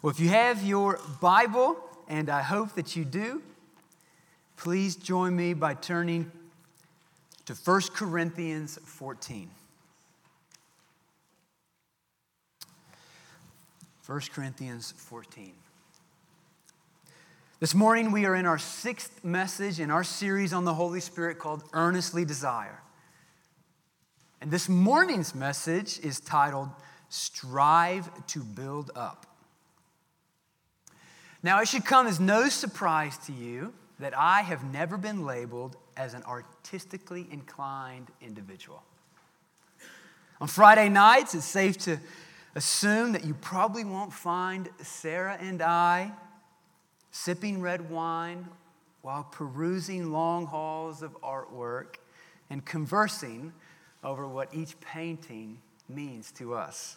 Well, if you have your Bible, and I hope that you do, please join me by turning to 1 Corinthians 14. 1 Corinthians 14. This morning, we are in our sixth message in our series on the Holy Spirit called Earnestly Desire. And this morning's message is titled Strive to Build Up. Now, it should come as no surprise to you that I have never been labeled as an artistically inclined individual. On Friday nights, it's safe to assume that you probably won't find Sarah and I sipping red wine while perusing long halls of artwork and conversing over what each painting means to us.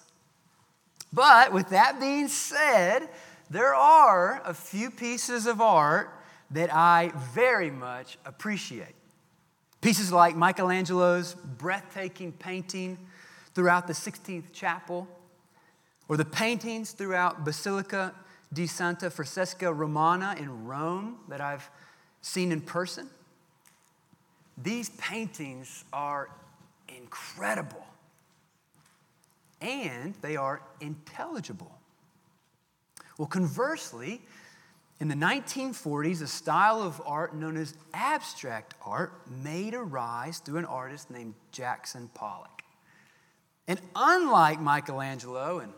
But with that being said, there are a few pieces of art that I very much appreciate. Pieces like Michelangelo's breathtaking painting throughout the Sistine chapel, or the paintings throughout Basilica di Santa Francesca Romana in Rome that I've seen in person. These paintings are incredible and they are intelligible. Well, conversely, in the 1940s, a style of art known as abstract art made a rise through an artist named Jackson Pollock. And unlike Michelangelo and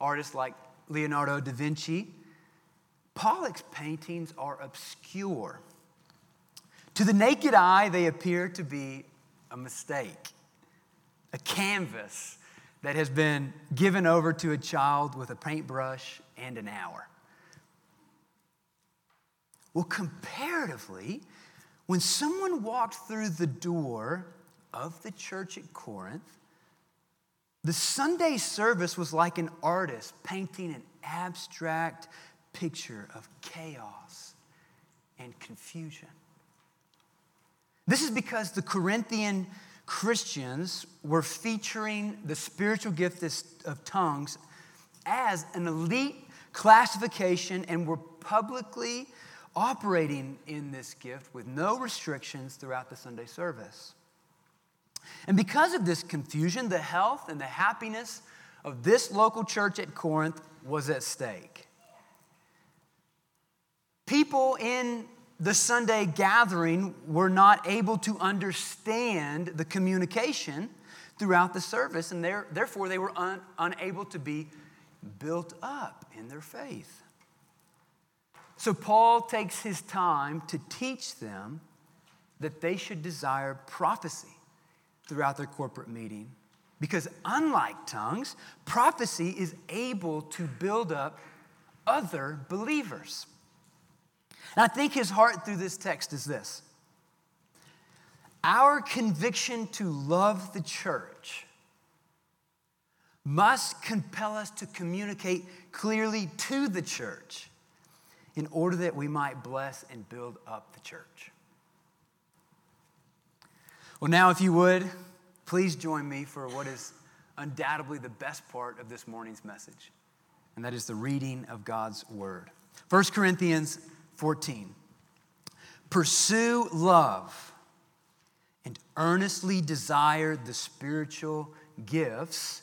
artists like Leonardo da Vinci, Pollock's paintings are obscure. To the naked eye, they appear to be a mistake, a canvas that has been given over to a child with a paintbrush and an hour. Well, comparatively, when someone walked through the door of the church at Corinth, the Sunday service was like an artist painting an abstract picture of chaos and confusion. This is because the Corinthian Christians were featuring the spiritual gift of tongues as an elite classification and were publicly operating in this gift with no restrictions throughout the Sunday service. And because of this confusion, the health and the happiness of this local church at Corinth was at stake. People in the Sunday gathering were not able to understand the communication throughout the service, and therefore they were un, unable to be built up in their faith. So Paul takes his time to teach them that they should desire prophecy throughout their corporate meeting. Because unlike tongues, prophecy is able to build up other believers. And I think his heart through this text is this Our conviction to love the church must compel us to communicate clearly to the church in order that we might bless and build up the church. Well, now, if you would, please join me for what is undoubtedly the best part of this morning's message, and that is the reading of God's word. 1 Corinthians 14. Pursue love and earnestly desire the spiritual gifts,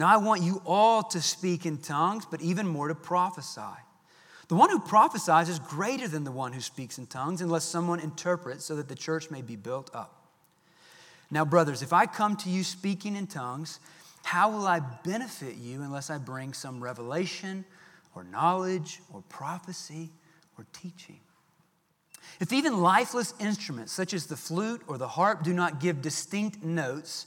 Now, I want you all to speak in tongues, but even more to prophesy. The one who prophesies is greater than the one who speaks in tongues, unless someone interprets so that the church may be built up. Now, brothers, if I come to you speaking in tongues, how will I benefit you unless I bring some revelation or knowledge or prophecy or teaching? If even lifeless instruments such as the flute or the harp do not give distinct notes,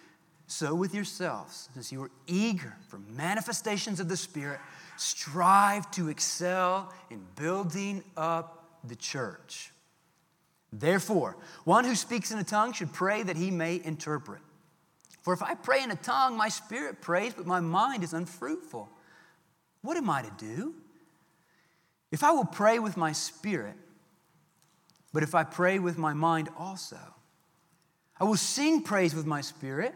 So with yourselves, since you are eager for manifestations of the Spirit, strive to excel in building up the church. Therefore, one who speaks in a tongue should pray that he may interpret. For if I pray in a tongue, my spirit prays, but my mind is unfruitful. What am I to do? If I will pray with my spirit, but if I pray with my mind also, I will sing praise with my spirit,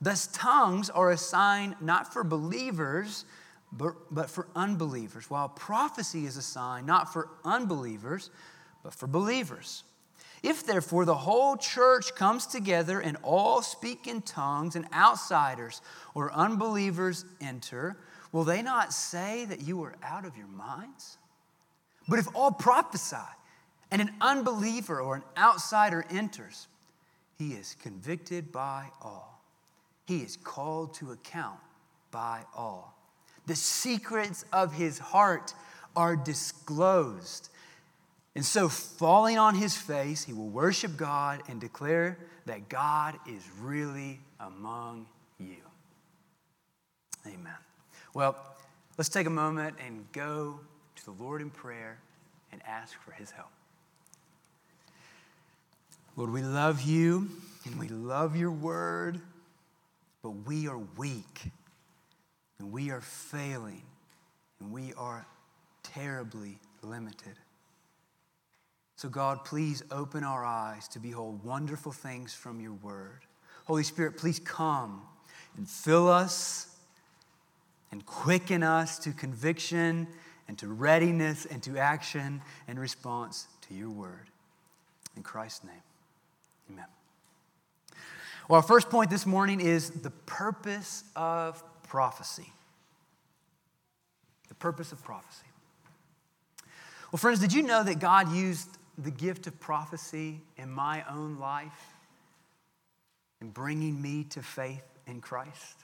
Thus, tongues are a sign not for believers, but, but for unbelievers, while prophecy is a sign not for unbelievers, but for believers. If therefore the whole church comes together and all speak in tongues, and outsiders or unbelievers enter, will they not say that you are out of your minds? But if all prophesy and an unbeliever or an outsider enters, he is convicted by all. He is called to account by all. The secrets of his heart are disclosed. And so, falling on his face, he will worship God and declare that God is really among you. Amen. Well, let's take a moment and go to the Lord in prayer and ask for his help. Lord, we love you and we love your word, but we are weak and we are failing and we are terribly limited. So, God, please open our eyes to behold wonderful things from your word. Holy Spirit, please come and fill us and quicken us to conviction and to readiness and to action and response to your word. In Christ's name, amen. Well, our first point this morning is the purpose of prophecy. The purpose of prophecy. Well, friends, did you know that God used the gift of prophecy in my own life in bringing me to faith in Christ?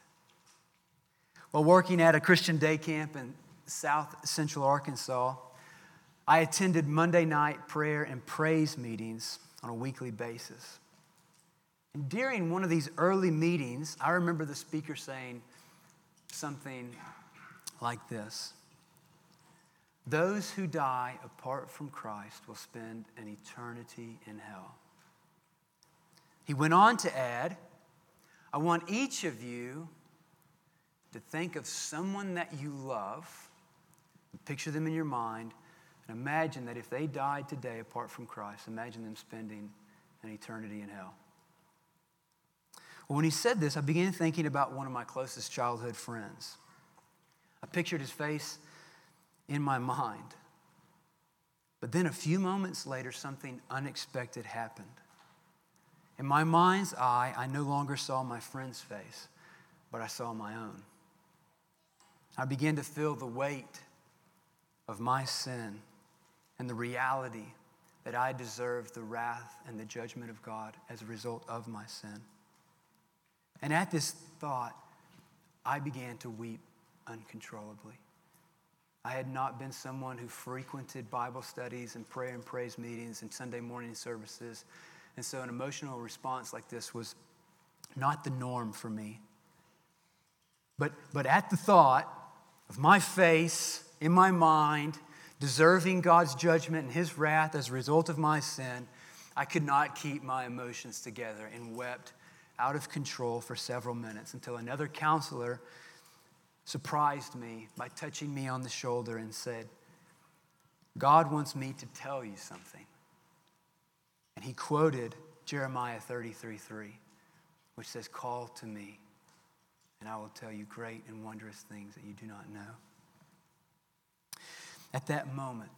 While working at a Christian day camp in South Central Arkansas, I attended Monday night prayer and praise meetings on a weekly basis. And during one of these early meetings, I remember the speaker saying something like this Those who die apart from Christ will spend an eternity in hell. He went on to add, I want each of you to think of someone that you love Picture them in your mind and imagine that if they died today apart from Christ, imagine them spending an eternity in hell. When he said this, I began thinking about one of my closest childhood friends. I pictured his face in my mind. But then a few moments later, something unexpected happened. In my mind's eye, I no longer saw my friend's face, but I saw my own. I began to feel the weight of my sin and the reality that I deserved the wrath and the judgment of God as a result of my sin. And at this thought, I began to weep uncontrollably. I had not been someone who frequented Bible studies and prayer and praise meetings and Sunday morning services. And so an emotional response like this was not the norm for me. But, but at the thought of my face in my mind, deserving God's judgment and his wrath as a result of my sin, I could not keep my emotions together and wept out of control for several minutes until another counselor surprised me by touching me on the shoulder and said, God wants me to tell you something. And he quoted Jeremiah 33 3, which says, Call to me, and I will tell you great and wondrous things that you do not know. At that moment,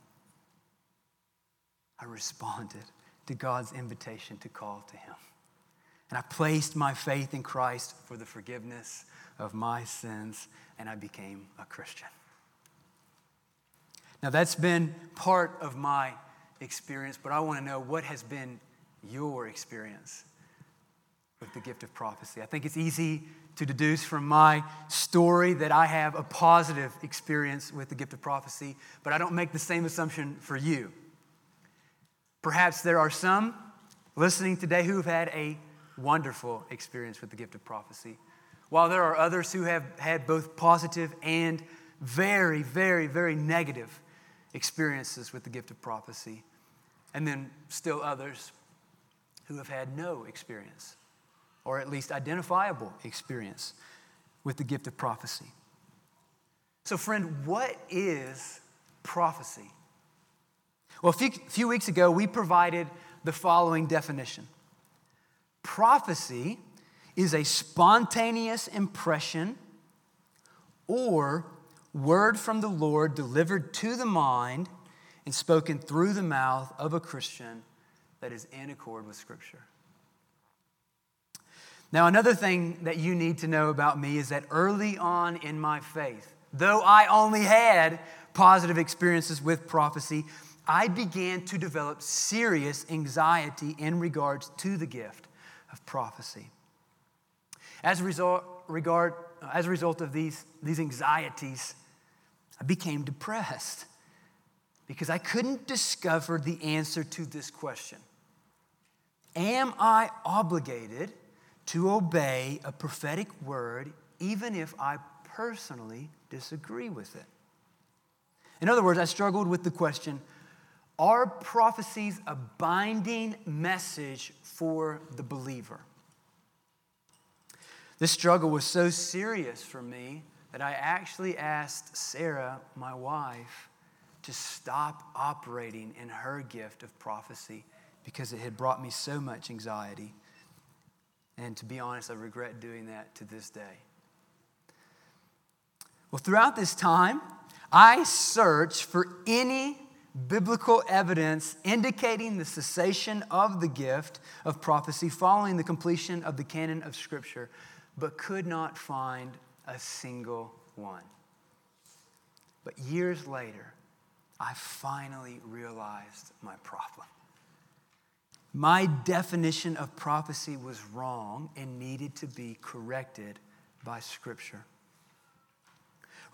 I responded to God's invitation to call to Him. And I placed my faith in Christ for the forgiveness of my sins, and I became a Christian. Now, that's been part of my experience, but I want to know what has been your experience with the gift of prophecy. I think it's easy to deduce from my story that I have a positive experience with the gift of prophecy, but I don't make the same assumption for you. Perhaps there are some listening today who have had a wonderful experience with the gift of prophecy, while there are others who have had both positive and very, very, very negative experiences with the gift of prophecy, and then still others who have had no experience or at least identifiable experience with the gift of prophecy. So, friend, what is prophecy? Well, a few, few, weeks ago, we provided the following definition Prophecy is a spontaneous impression or word from the Lord delivered to the mind and spoken through the mouth of a Christian that is in accord with Scripture. Now, another thing that you need to know about me is that early on in my faith, though I only had positive experiences with prophecy, I began to develop serious anxiety in regards to the gift of prophecy. As a result, regard, as a result of these, these anxieties, I became depressed because I couldn't discover the answer to this question Am I obligated to obey a prophetic word even if I personally disagree with it. In other words, I struggled with the question Are prophecies a binding message for the believer? This struggle was so serious for me that I actually asked Sarah, my wife, to stop operating in her gift of prophecy because it had brought me so much anxiety. And to be honest, I regret doing that to this day. Well, throughout this time, I searched for any biblical evidence indicating the cessation of the gift of prophecy following the completion of the canon of Scripture, but could not find a single one. But years later, I finally realized my problem. My definition of prophecy was wrong and needed to be corrected by Scripture.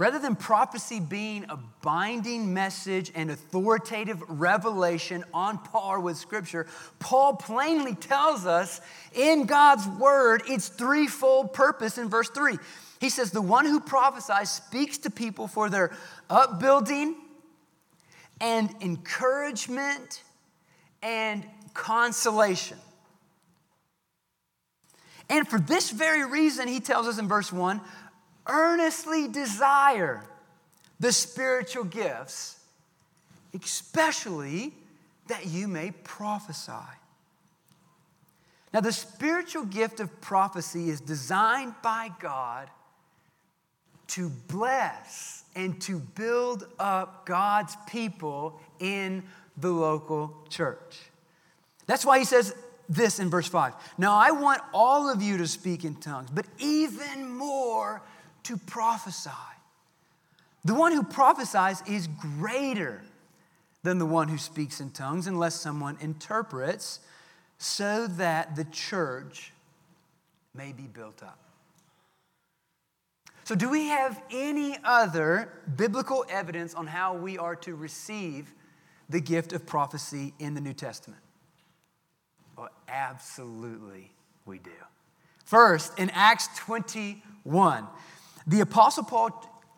Rather than prophecy being a binding message and authoritative revelation on par with Scripture, Paul plainly tells us in God's Word its threefold purpose in verse 3. He says, The one who prophesies speaks to people for their upbuilding and encouragement and consolation. And for this very reason, he tells us in verse 1 earnestly desire the spiritual gifts, especially that you may prophesy. Now, the spiritual gift of prophecy is designed by God to bless and to build up God's people in the local church. That's why he says this in verse 5. Now I want all of you to speak in tongues, but even more to prophesy. The one who prophesies is greater than the one who speaks in tongues, unless someone interprets, so that the church may be built up. So, do we have any other biblical evidence on how we are to receive the gift of prophecy in the New Testament? Well, absolutely we do. First, in Acts 21, the Apostle Paul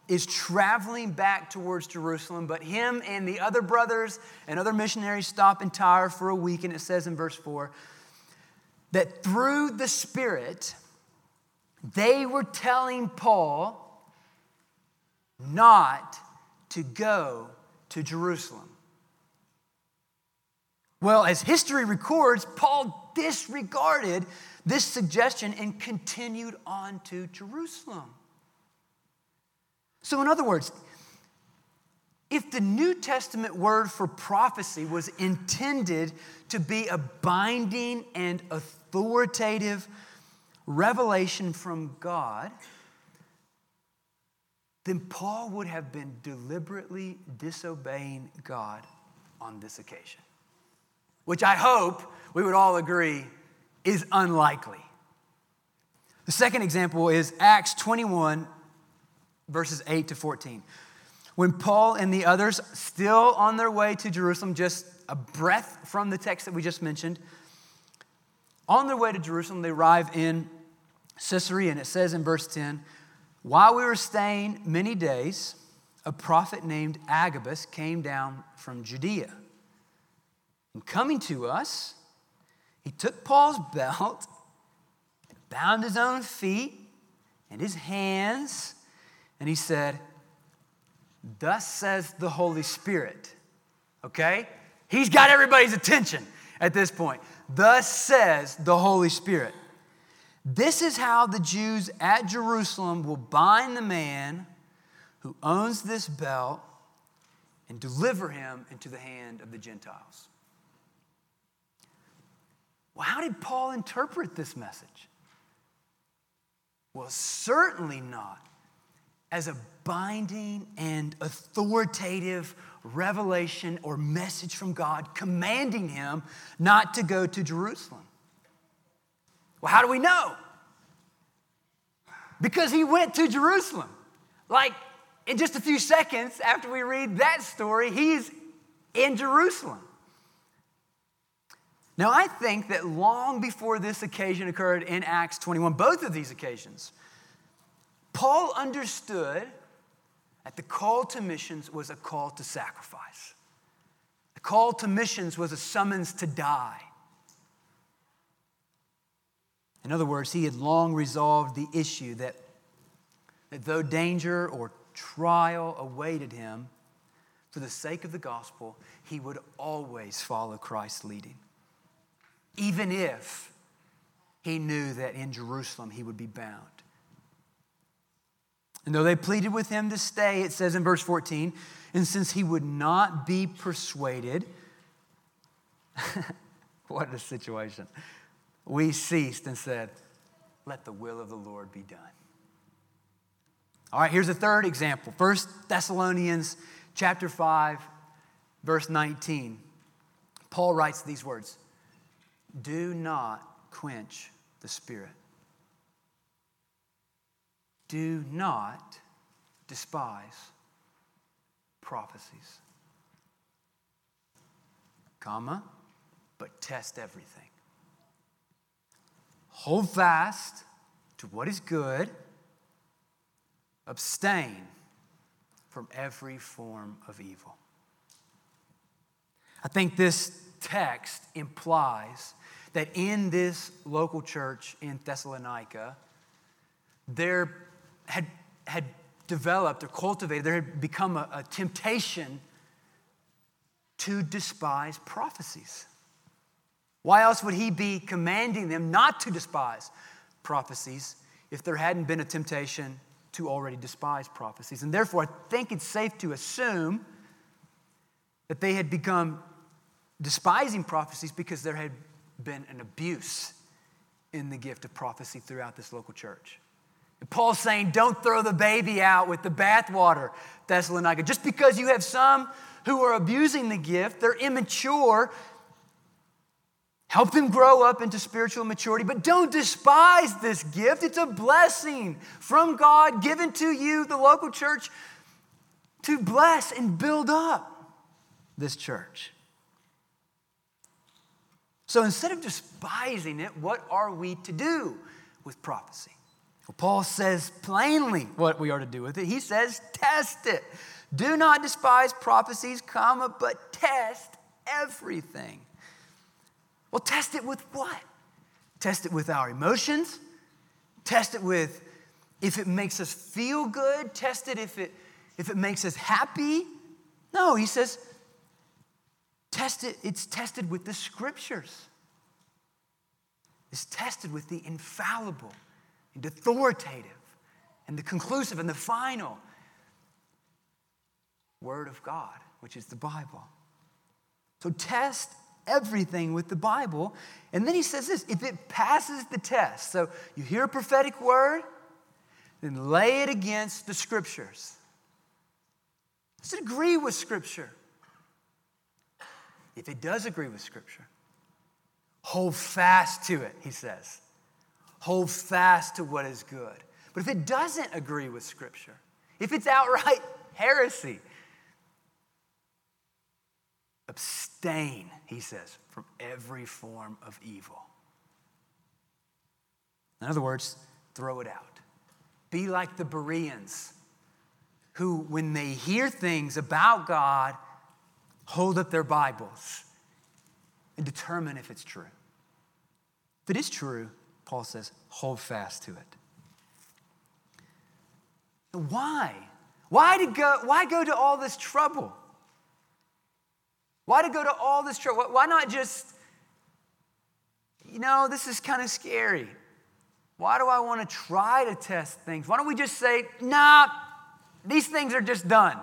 is traveling back towards Jerusalem, but him and the other brothers and other missionaries stop in Tyre for a week, and it says in verse 4 that through the Spirit, they were telling Paul not to go to Jerusalem. Well, as history records, Paul disregarded this suggestion and continued on to Jerusalem. So, in other words, if the New Testament word for prophecy was intended to be a binding and authoritative revelation from God, then Paul would have been deliberately disobeying God on this occasion which I hope we would all agree is unlikely. The second example is Acts 21, verses 8 to 14. When Paul and the others, still on their way to Jerusalem, just a breath from the text that we just mentioned, on their way to Jerusalem, they arrive in Caesarea, and it says in verse 10 While we were staying many days, a prophet named Agabus came down from Judea and coming to us, he took Paul's belt, bound his own feet and his hands, and he said, Thus says the Holy Spirit. Okay? He's got everybody's attention at this point. Thus says the Holy Spirit. This is how the Jews at Jerusalem will bind the man who owns this belt and deliver him into the hand of the Gentiles. Well, how did Paul interpret this message? Well, certainly not as a binding and authoritative revelation or message from God commanding him not to go to Jerusalem. Well, how do we know? Because he went to Jerusalem. Like in just a few seconds after we read that story, he's in Jerusalem. Now, I think that long before this occasion occurred in Acts 21, both of these occasions, Paul understood that the call to missions was a call to sacrifice. The call to missions was a summons to die. In other words, he had long resolved the issue that, that though danger or trial awaited him, for the sake of the gospel, he would always follow Christ's leading even if he knew that in Jerusalem he would be bound. And though they pleaded with him to stay, it says in verse 14, and since he would not be persuaded, what a situation, we ceased and said, Let the will of the Lord be done. All right, here's a third example. First Thessalonians chapter 5, verse 19. Paul writes these words do not quench the Spirit. Do not despise prophecies. Comma, but test everything. Hold fast to what is good. Abstain from every form of evil. I think this text implies that in this local church in Thessalonica, there had, had developed or cultivated, there had become a, a temptation to despise prophecies. Why else would he be commanding them not to despise prophecies if there hadn't been a temptation to already despise prophecies? And therefore, I think it's safe to assume that they had become despising prophecies because there had been an abuse in the gift of prophecy throughout this local church. Paul's saying, don't throw the baby out with the bathwater, Thessalonica. Just because you have some who are abusing the gift, they're immature. Help them grow up into spiritual maturity, but don't despise this gift. It's a blessing from God given to you, the local church, to bless and build up this church. So instead of despising it, what are we to do with prophecy? Paul says plainly what we are to do with it. He says, test it. Do not despise prophecies, comma, but test everything. Well, test it with what? Test it with our emotions. Test it with if it makes us feel good. Test it if it if it makes us happy. No, he says test it it's tested with the scriptures. It's tested with the infallible and authoritative and the conclusive and the final word of God, which is the Bible. So test everything with the Bible. And then he says this if it passes the test, so you hear a prophetic word, then lay it against the scriptures. Does it agree with scripture? If it does agree with scripture, hold fast to it, he says. Hold fast to what is good. But if it doesn't agree with scripture, if it's outright heresy, Abstain, he says, from every form of evil. In other words, throw it out. Be like the Bereans, who, when they hear things about God, hold up their Bibles and determine if it's true. If it is true, Paul says, hold fast to it. Why? Why, to go, why go to all this trouble? Why to go to all this trouble? Why not just, you know, this is kind of scary. Why do I want to try to test things? Why don't we just say, nah, these things are just done?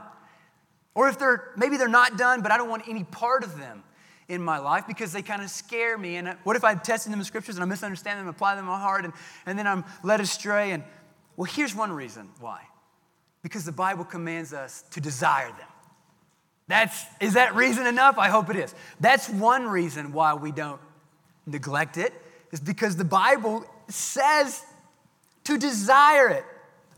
Or if they're, maybe they're not done, but I don't want any part of them in my life because they kind of scare me. And uh, what if I'm testing them in scriptures and I misunderstand them, apply them in my heart, and, and then I'm led astray? And well, here's one reason why. Because the Bible commands us to desire them. That's, is that reason enough? I hope it is. That's one reason why we don't neglect it, is because the Bible says to desire it.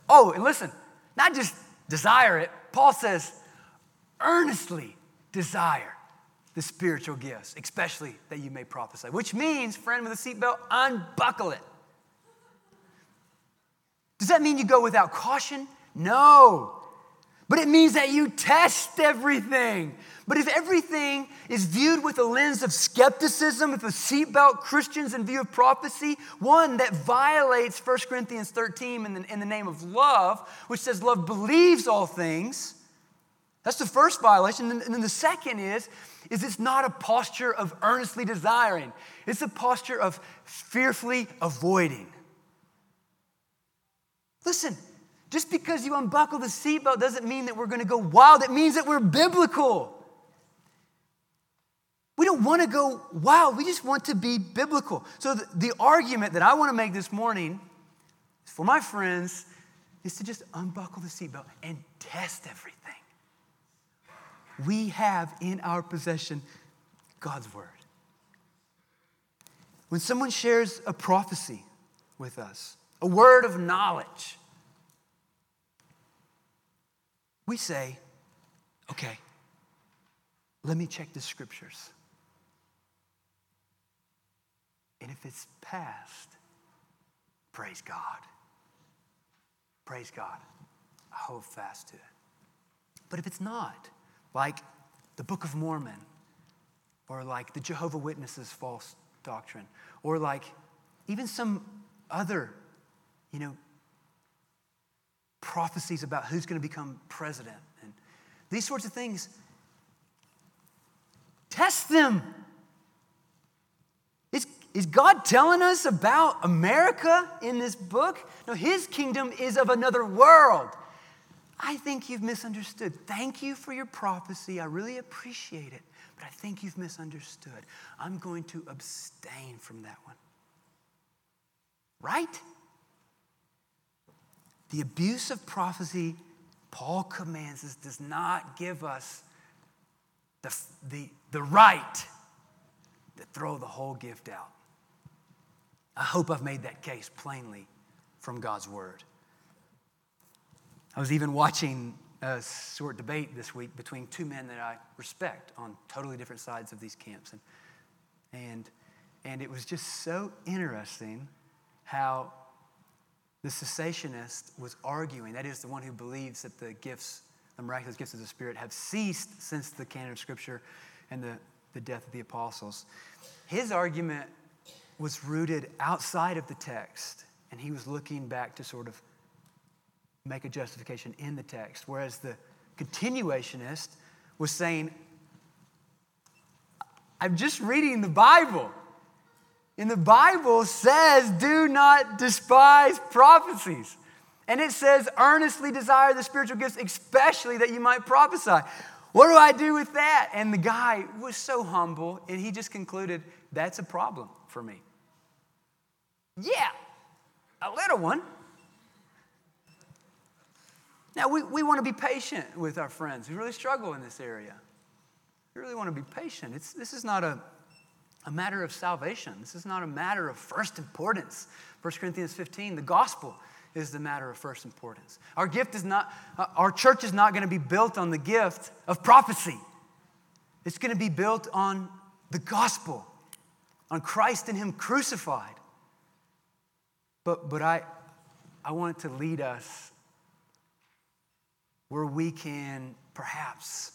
Oh, and listen, not just desire it, Paul says earnestly desire the spiritual gifts, especially that you may prophesy, which means, friend with a seatbelt, unbuckle it. Does that mean you go without caution? No but it means that you test everything. But if everything is viewed with a lens of skepticism, with a seatbelt Christians in view of prophecy, one that violates 1 Corinthians 13 in the, in the name of love, which says love believes all things, that's the first violation. And then the second is, is it's not a posture of earnestly desiring. It's a posture of fearfully avoiding. Listen, just because you unbuckle the seatbelt doesn't mean that we're going to go wild. It means that we're biblical. We don't want to go wild. We just want to be biblical. So, the, the argument that I want to make this morning for my friends is to just unbuckle the seatbelt and test everything. We have in our possession God's word. When someone shares a prophecy with us, a word of knowledge, we say, okay, let me check the scriptures. And if it's past, praise God. Praise God. I hold fast to it. But if it's not, like the Book of Mormon, or like the Jehovah Witnesses false doctrine, or like even some other, you know, prophecies about who's going to become president and these sorts of things. Test them. Is, is God telling us about America in this book? No, his kingdom is of another world. I think you've misunderstood. Thank you for your prophecy. I really appreciate it. But I think you've misunderstood. I'm going to abstain from that one. Right? The abuse of prophecy, Paul commands us, does not give us the, the, the right, to throw the whole gift out. I hope I've made that case plainly from God's word. I was even watching a short debate this week between two men that I respect on totally different sides of these camps. And, and, and it was just so interesting how the cessationist was arguing, that is, the one who believes that the gifts, the miraculous gifts of the Spirit, have ceased since the canon of Scripture and the, the death of the apostles. His argument was rooted outside of the text, and he was looking back to sort of make a justification in the text, whereas the continuationist was saying, I'm just reading the Bible. And the Bible says, do not despise prophecies. And it says, earnestly desire the spiritual gifts, especially that you might prophesy. What do I do with that? And the guy was so humble, and he just concluded, that's a problem for me. Yeah, a little one. Now, we, we want to be patient with our friends who really struggle in this area. We really want to be patient. It's, this is not a, a matter of salvation, this is not a matter of first importance. 1 Corinthians 15, the gospel is the matter of first importance. Our gift is not, uh, our church is not going to be built on the gift of prophecy. It's going to be built on the gospel, on Christ and Him crucified. But, but I, I want it to lead us where we can perhaps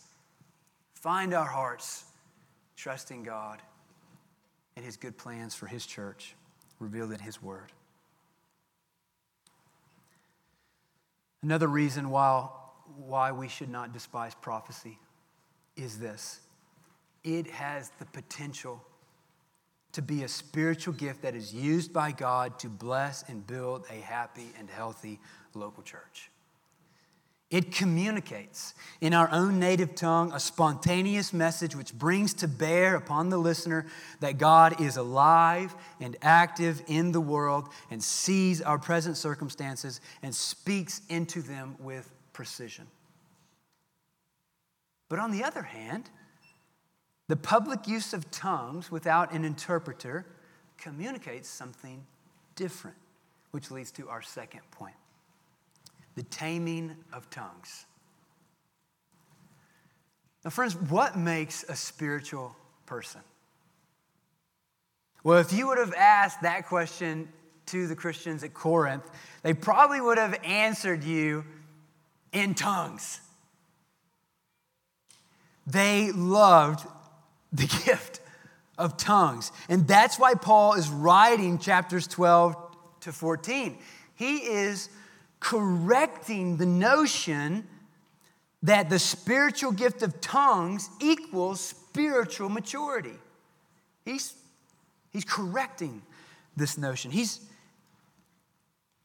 find our hearts trusting God and His good plans for His church revealed in His Word. Another reason why, why we should not despise prophecy is this it has the potential to be a spiritual gift that is used by God to bless and build a happy and healthy local church. It communicates in our own native tongue a spontaneous message which brings to bear upon the listener that God is alive and active in the world and sees our present circumstances and speaks into them with precision. But on the other hand, the public use of tongues without an interpreter communicates something different, which leads to our second point the taming of tongues. Now, friends, what makes a spiritual person? Well, if you would have asked that question to the Christians at Corinth, they probably would have answered you in tongues. They loved the gift of tongues. And that's why Paul is writing chapters 12 to 14. He is correcting the notion that the spiritual gift of tongues equals spiritual maturity. He's, he's correcting this notion. He's,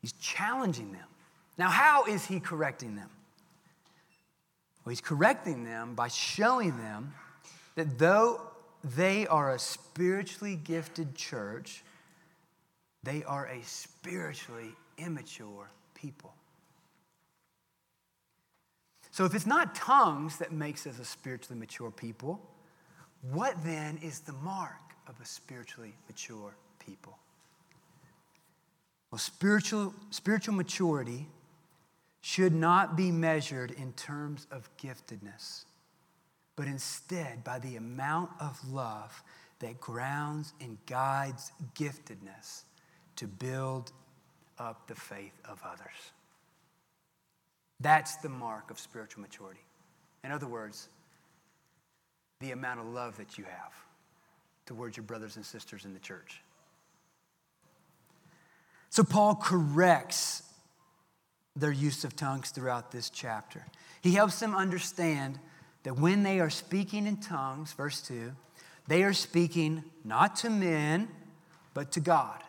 he's challenging them. Now, how is he correcting them? Well, he's correcting them by showing them that though they are a spiritually gifted church, they are a spiritually immature people. So, if it's not tongues that makes us a spiritually mature people, what then is the mark of a spiritually mature people? Well, spiritual, spiritual maturity should not be measured in terms of giftedness but instead by the amount of love that grounds and guides giftedness to build up the faith of others. That's the mark of spiritual maturity. In other words, the amount of love that you have towards your brothers and sisters in the church. So, Paul corrects their use of tongues throughout this chapter. He helps them understand that when they are speaking in tongues, verse 2, they are speaking not to men, but to God.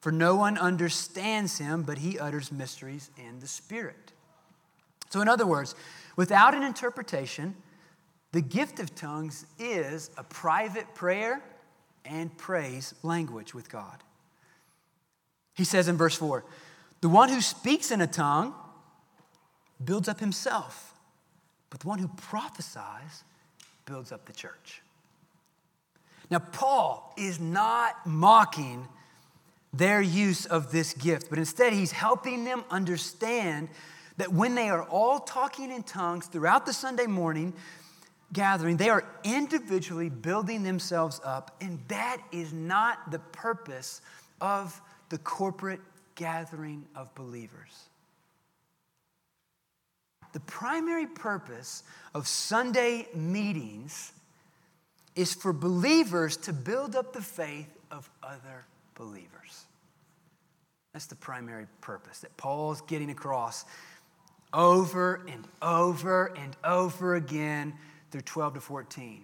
For no one understands him, but he utters mysteries in the Spirit. So, in other words, without an interpretation, the gift of tongues is a private prayer and praise language with God. He says in verse 4 the one who speaks in a tongue builds up himself but the one who prophesies builds up the church. Now, Paul is not mocking their use of this gift, but instead he's helping them understand that when they are all talking in tongues throughout the Sunday morning gathering, they are individually building themselves up, and that is not the purpose of the corporate gathering of believers. The primary purpose of Sunday meetings is for believers to build up the faith of other believers. That's the primary purpose that Paul's getting across over and over and over again through 12 to 14.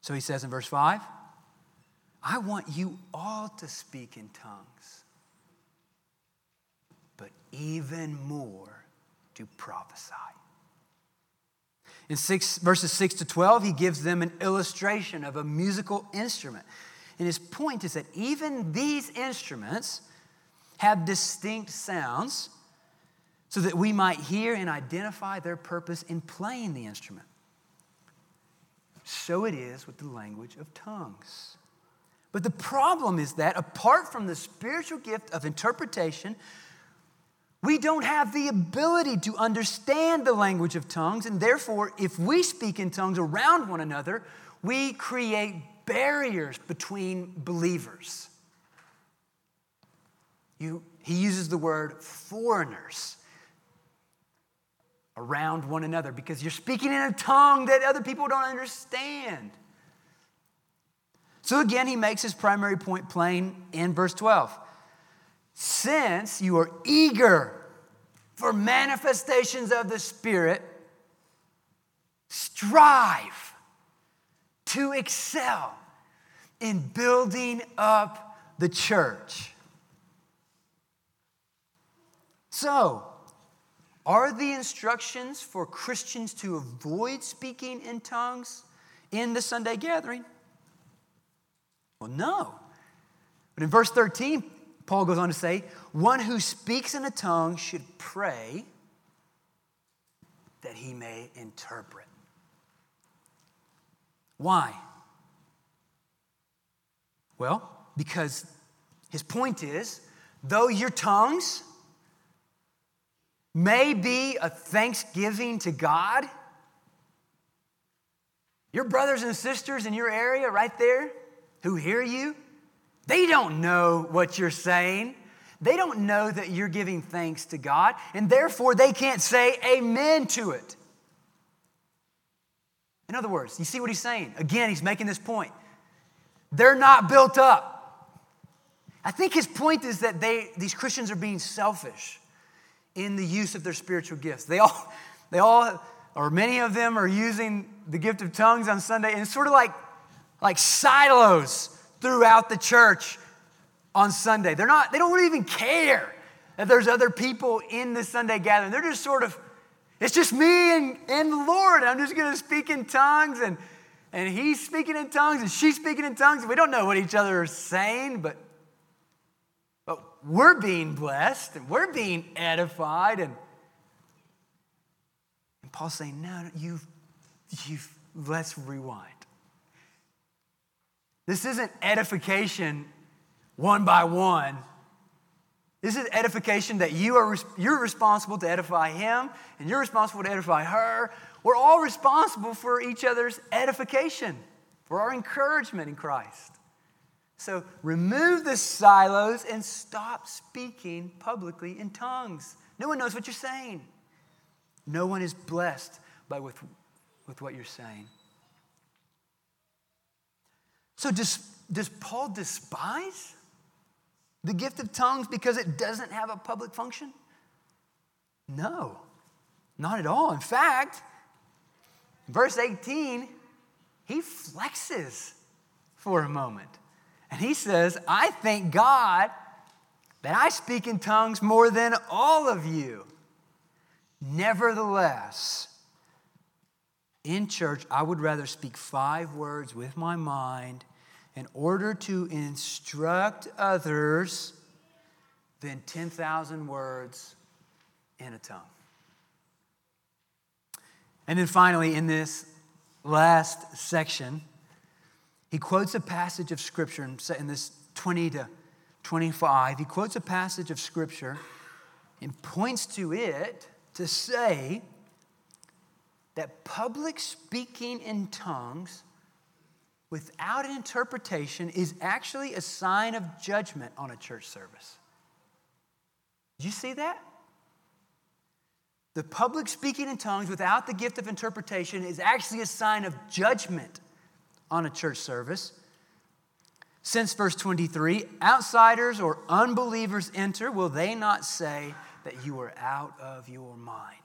So he says in verse 5 I want you all to speak in tongues, but even more to prophesy. In six, verses 6 to 12, he gives them an illustration of a musical instrument. And his point is that even these instruments have distinct sounds so that we might hear and identify their purpose in playing the instrument. So it is with the language of tongues. But the problem is that apart from the spiritual gift of interpretation, we don't have the ability to understand the language of tongues, and therefore, if we speak in tongues around one another, we create barriers between believers. You, he uses the word foreigners around one another because you're speaking in a tongue that other people don't understand. So again, he makes his primary point plain in verse 12. Since you are eager for manifestations of the Spirit, strive to excel in building up the church. So, are the instructions for Christians to avoid speaking in tongues in the Sunday gathering? Well, no. But in verse 13, Paul goes on to say, one who speaks in a tongue should pray that he may interpret. Why? Well, because his point is though your tongues may be a thanksgiving to God, your brothers and sisters in your area right there who hear you, they don't know what you're saying. They don't know that you're giving thanks to God, and therefore they can't say amen to it. In other words, you see what he's saying? Again, he's making this point. They're not built up. I think his point is that they, these Christians are being selfish in the use of their spiritual gifts. They all, they all, or many of them are using the gift of tongues on Sunday, and it's sort of like, like silos throughout the church on Sunday. They're not, they don't even care that there's other people in the Sunday gathering. They're just sort of, it's just me and, and the Lord. I'm just going to speak in tongues, and, and he's speaking in tongues, and she's speaking in tongues. And we don't know what each other are saying, but, but we're being blessed, and we're being edified. And, and Paul's saying, no, you've, you've, let's rewind. This isn't edification one by one. This is edification that you are you're responsible to edify him and you're responsible to edify her. We're all responsible for each other's edification, for our encouragement in Christ. So remove the silos and stop speaking publicly in tongues. No one knows what you're saying. No one is blessed by with, with what you're saying. So, does, does Paul despise the gift of tongues because it doesn't have a public function? No, not at all. In fact, verse 18, he flexes for a moment. And he says, I thank God that I speak in tongues more than all of you. Nevertheless, in church, I would rather speak five words with my mind in order to instruct others than 10,000 words in a tongue. And then finally, in this last section, he quotes a passage of Scripture in this 20 to 25. He quotes a passage of Scripture and points to it to say that public speaking in tongues without an interpretation is actually a sign of judgment on a church service. Did you see that? The public speaking in tongues without the gift of interpretation is actually a sign of judgment on a church service. Since verse 23, outsiders or unbelievers enter, will they not say that you are out of your mind?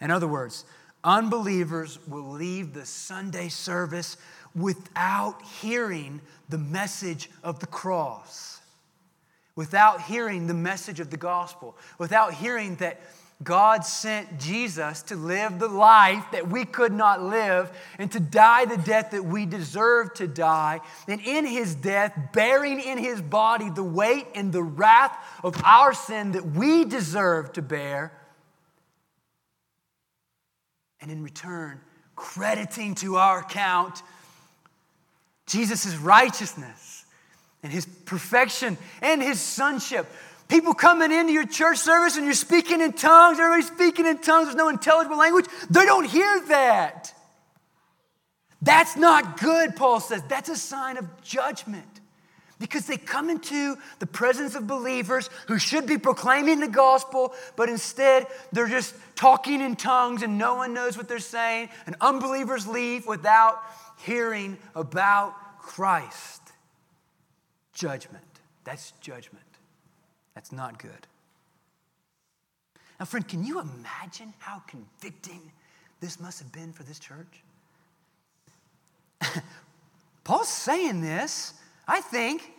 In other words, unbelievers will leave the Sunday service without hearing the message of the cross, without hearing the message of the gospel, without hearing that God sent Jesus to live the life that we could not live and to die the death that we deserve to die. And in his death, bearing in his body the weight and the wrath of our sin that we deserve to bear and in return, crediting to our account Jesus' righteousness and his perfection and his sonship. People coming into your church service and you're speaking in tongues, everybody's speaking in tongues, there's no intelligible language. They don't hear that. That's not good, Paul says. That's a sign of judgment because they come into the presence of believers who should be proclaiming the gospel, but instead they're just talking in tongues and no one knows what they're saying, and unbelievers leave without hearing about Christ. Judgment. That's judgment. That's not good. Now, friend, can you imagine how convicting this must have been for this church? Paul's saying this, I think,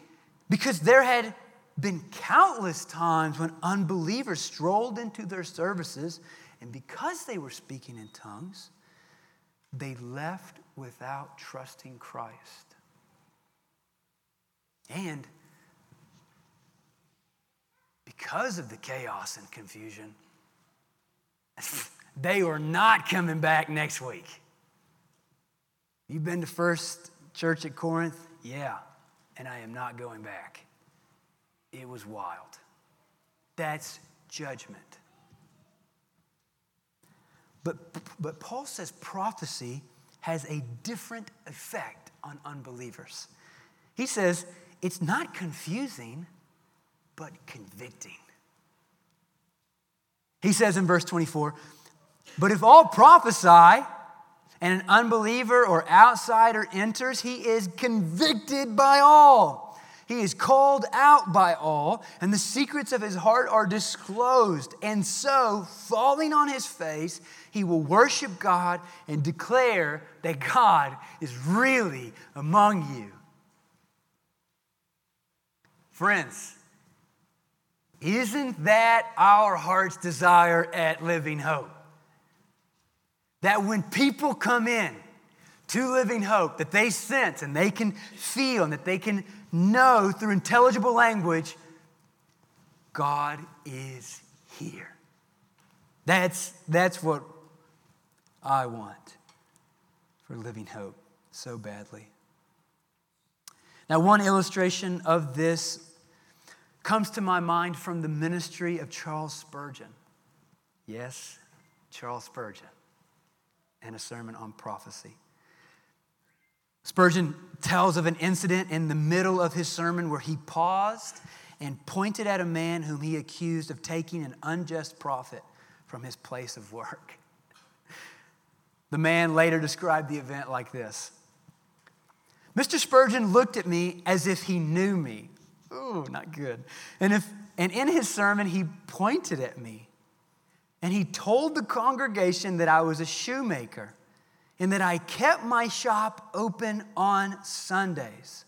because there had been countless times when unbelievers strolled into their services, and because they were speaking in tongues, they left without trusting Christ. And because of the chaos and confusion, they were not coming back next week. You've been to First Church at Corinth? Yeah and I am not going back. It was wild. That's judgment. But, but Paul says prophecy has a different effect on unbelievers. He says it's not confusing, but convicting. He says in verse 24, but if all prophesy, and an unbeliever or outsider enters, he is convicted by all. He is called out by all, and the secrets of his heart are disclosed. And so, falling on his face, he will worship God and declare that God is really among you. Friends, isn't that our heart's desire at Living Hope? That when people come in to Living Hope, that they sense and they can feel and that they can know through intelligible language, God is here. That's, that's what I want for Living Hope so badly. Now, one illustration of this comes to my mind from the ministry of Charles Spurgeon. Yes, Charles Spurgeon and a sermon on prophecy. Spurgeon tells of an incident in the middle of his sermon where he paused and pointed at a man whom he accused of taking an unjust profit from his place of work. The man later described the event like this Mr. Spurgeon looked at me as if he knew me. Ooh, not good. And, if, and in his sermon, he pointed at me and he told the congregation that I was a shoemaker and that I kept my shop open on Sundays.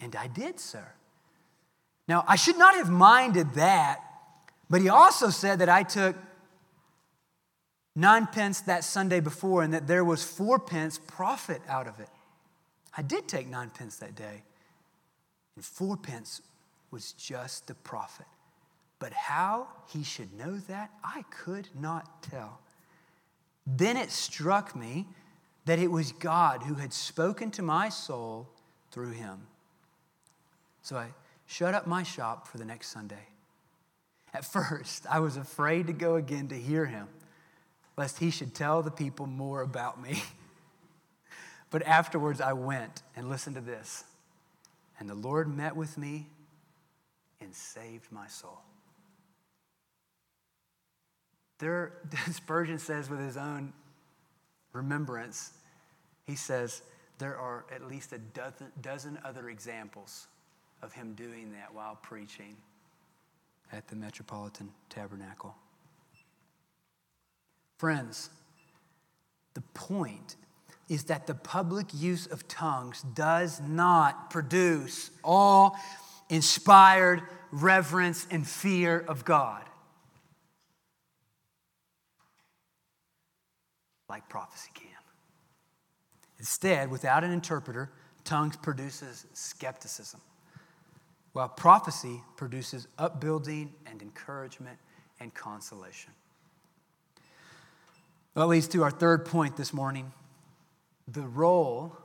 And I did, sir. Now, I should not have minded that, but he also said that I took nine pence that Sunday before and that there was four pence profit out of it. I did take nine pence that day, and four pence was just the profit. But how he should know that, I could not tell. Then it struck me that it was God who had spoken to my soul through him. So I shut up my shop for the next Sunday. At first, I was afraid to go again to hear him, lest he should tell the people more about me. But afterwards, I went and listened to this. And the Lord met with me and saved my soul. There, Spurgeon says with his own remembrance, he says, there are at least a dozen, dozen other examples of him doing that while preaching at the Metropolitan Tabernacle. Friends, the point is that the public use of tongues does not produce all inspired reverence and fear of God. Like prophecy can. Instead, without an interpreter, tongues produces skepticism, while prophecy produces upbuilding and encouragement and consolation. That leads to our third point this morning the role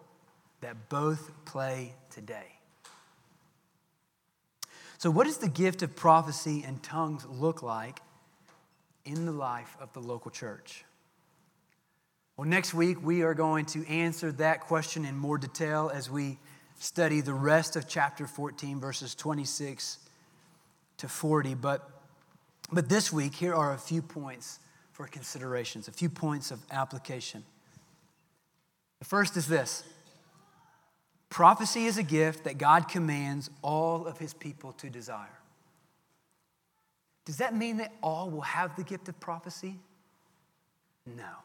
that both play today. So, what does the gift of prophecy and tongues look like in the life of the local church? Well, next week we are going to answer that question in more detail as we study the rest of chapter 14, verses 26 to 40. But, but this week, here are a few points for considerations, a few points of application. The first is this prophecy is a gift that God commands all of his people to desire. Does that mean that all will have the gift of prophecy? No.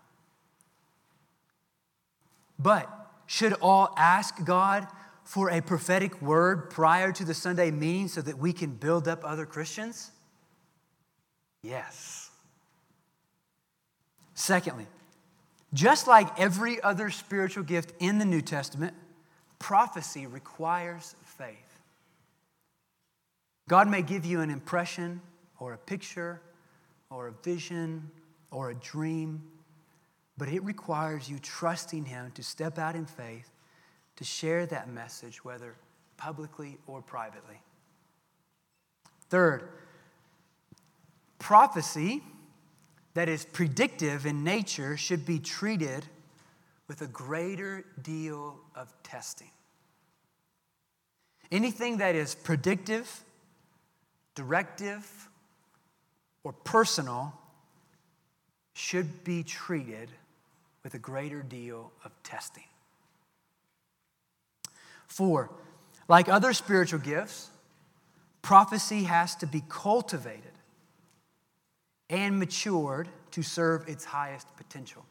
But should all ask God for a prophetic word prior to the Sunday meeting so that we can build up other Christians? Yes. Secondly, just like every other spiritual gift in the New Testament, prophecy requires faith. God may give you an impression or a picture or a vision or a dream, but it requires you trusting Him to step out in faith to share that message, whether publicly or privately. Third, prophecy that is predictive in nature should be treated with a greater deal of testing. Anything that is predictive, directive, or personal should be treated with a greater deal of testing. Four, like other spiritual gifts, prophecy has to be cultivated and matured to serve its highest potential.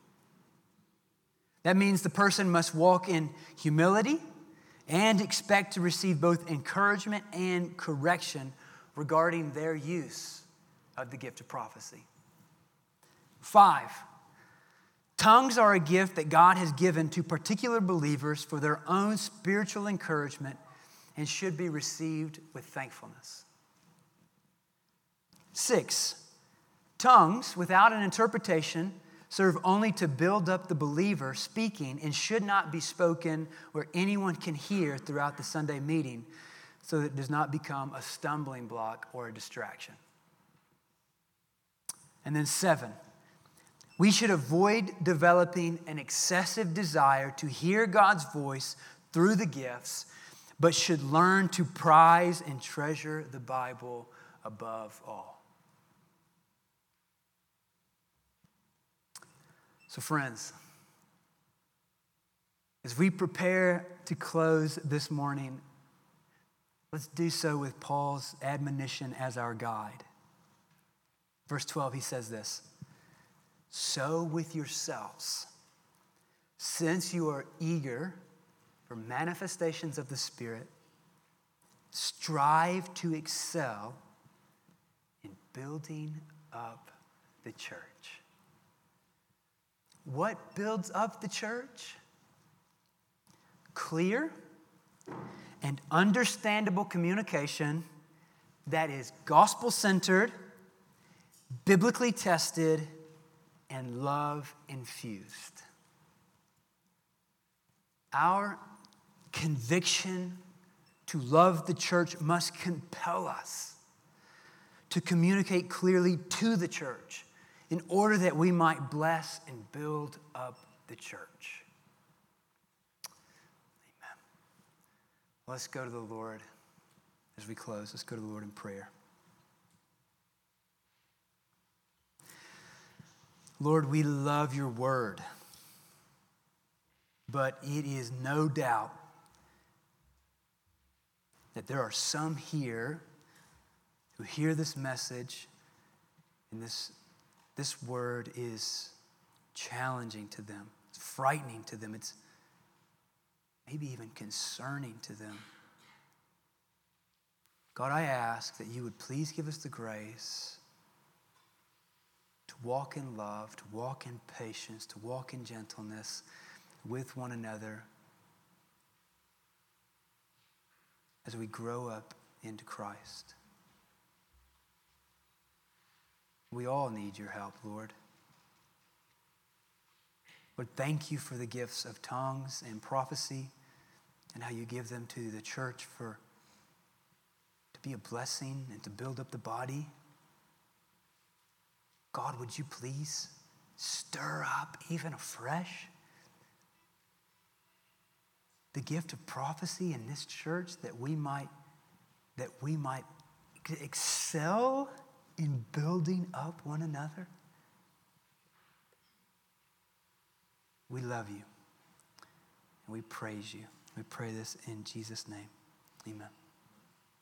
That means the person must walk in humility and expect to receive both encouragement and correction regarding their use of the gift of prophecy. Five, tongues are a gift that God has given to particular believers for their own spiritual encouragement and should be received with thankfulness. Six, Tongues, without an interpretation, serve only to build up the believer speaking and should not be spoken where anyone can hear throughout the Sunday meeting so that it does not become a stumbling block or a distraction. And then, seven, we should avoid developing an excessive desire to hear God's voice through the gifts, but should learn to prize and treasure the Bible above all. So, friends, as we prepare to close this morning, let's do so with Paul's admonition as our guide. Verse 12, he says this So with yourselves, since you are eager for manifestations of the Spirit, strive to excel in building up the church. What builds up the church? Clear and understandable communication that is gospel centered, biblically tested, and love infused. Our conviction to love the church must compel us to communicate clearly to the church in order that we might bless and build up the church. Amen. Let's go to the Lord as we close. Let's go to the Lord in prayer. Lord, we love your word, but it is no doubt that there are some here who hear this message and this, this word is challenging to them, it's frightening to them, it's maybe even concerning to them. God, I ask that you would please give us the grace walk in love, to walk in patience, to walk in gentleness with one another as we grow up into Christ. We all need your help, Lord. Lord, thank you for the gifts of tongues and prophecy and how you give them to the church for to be a blessing and to build up the body. God, would you please stir up even afresh the gift of prophecy in this church that we might that we might excel in building up one another? We love you and we praise you. We pray this in Jesus' name. Amen.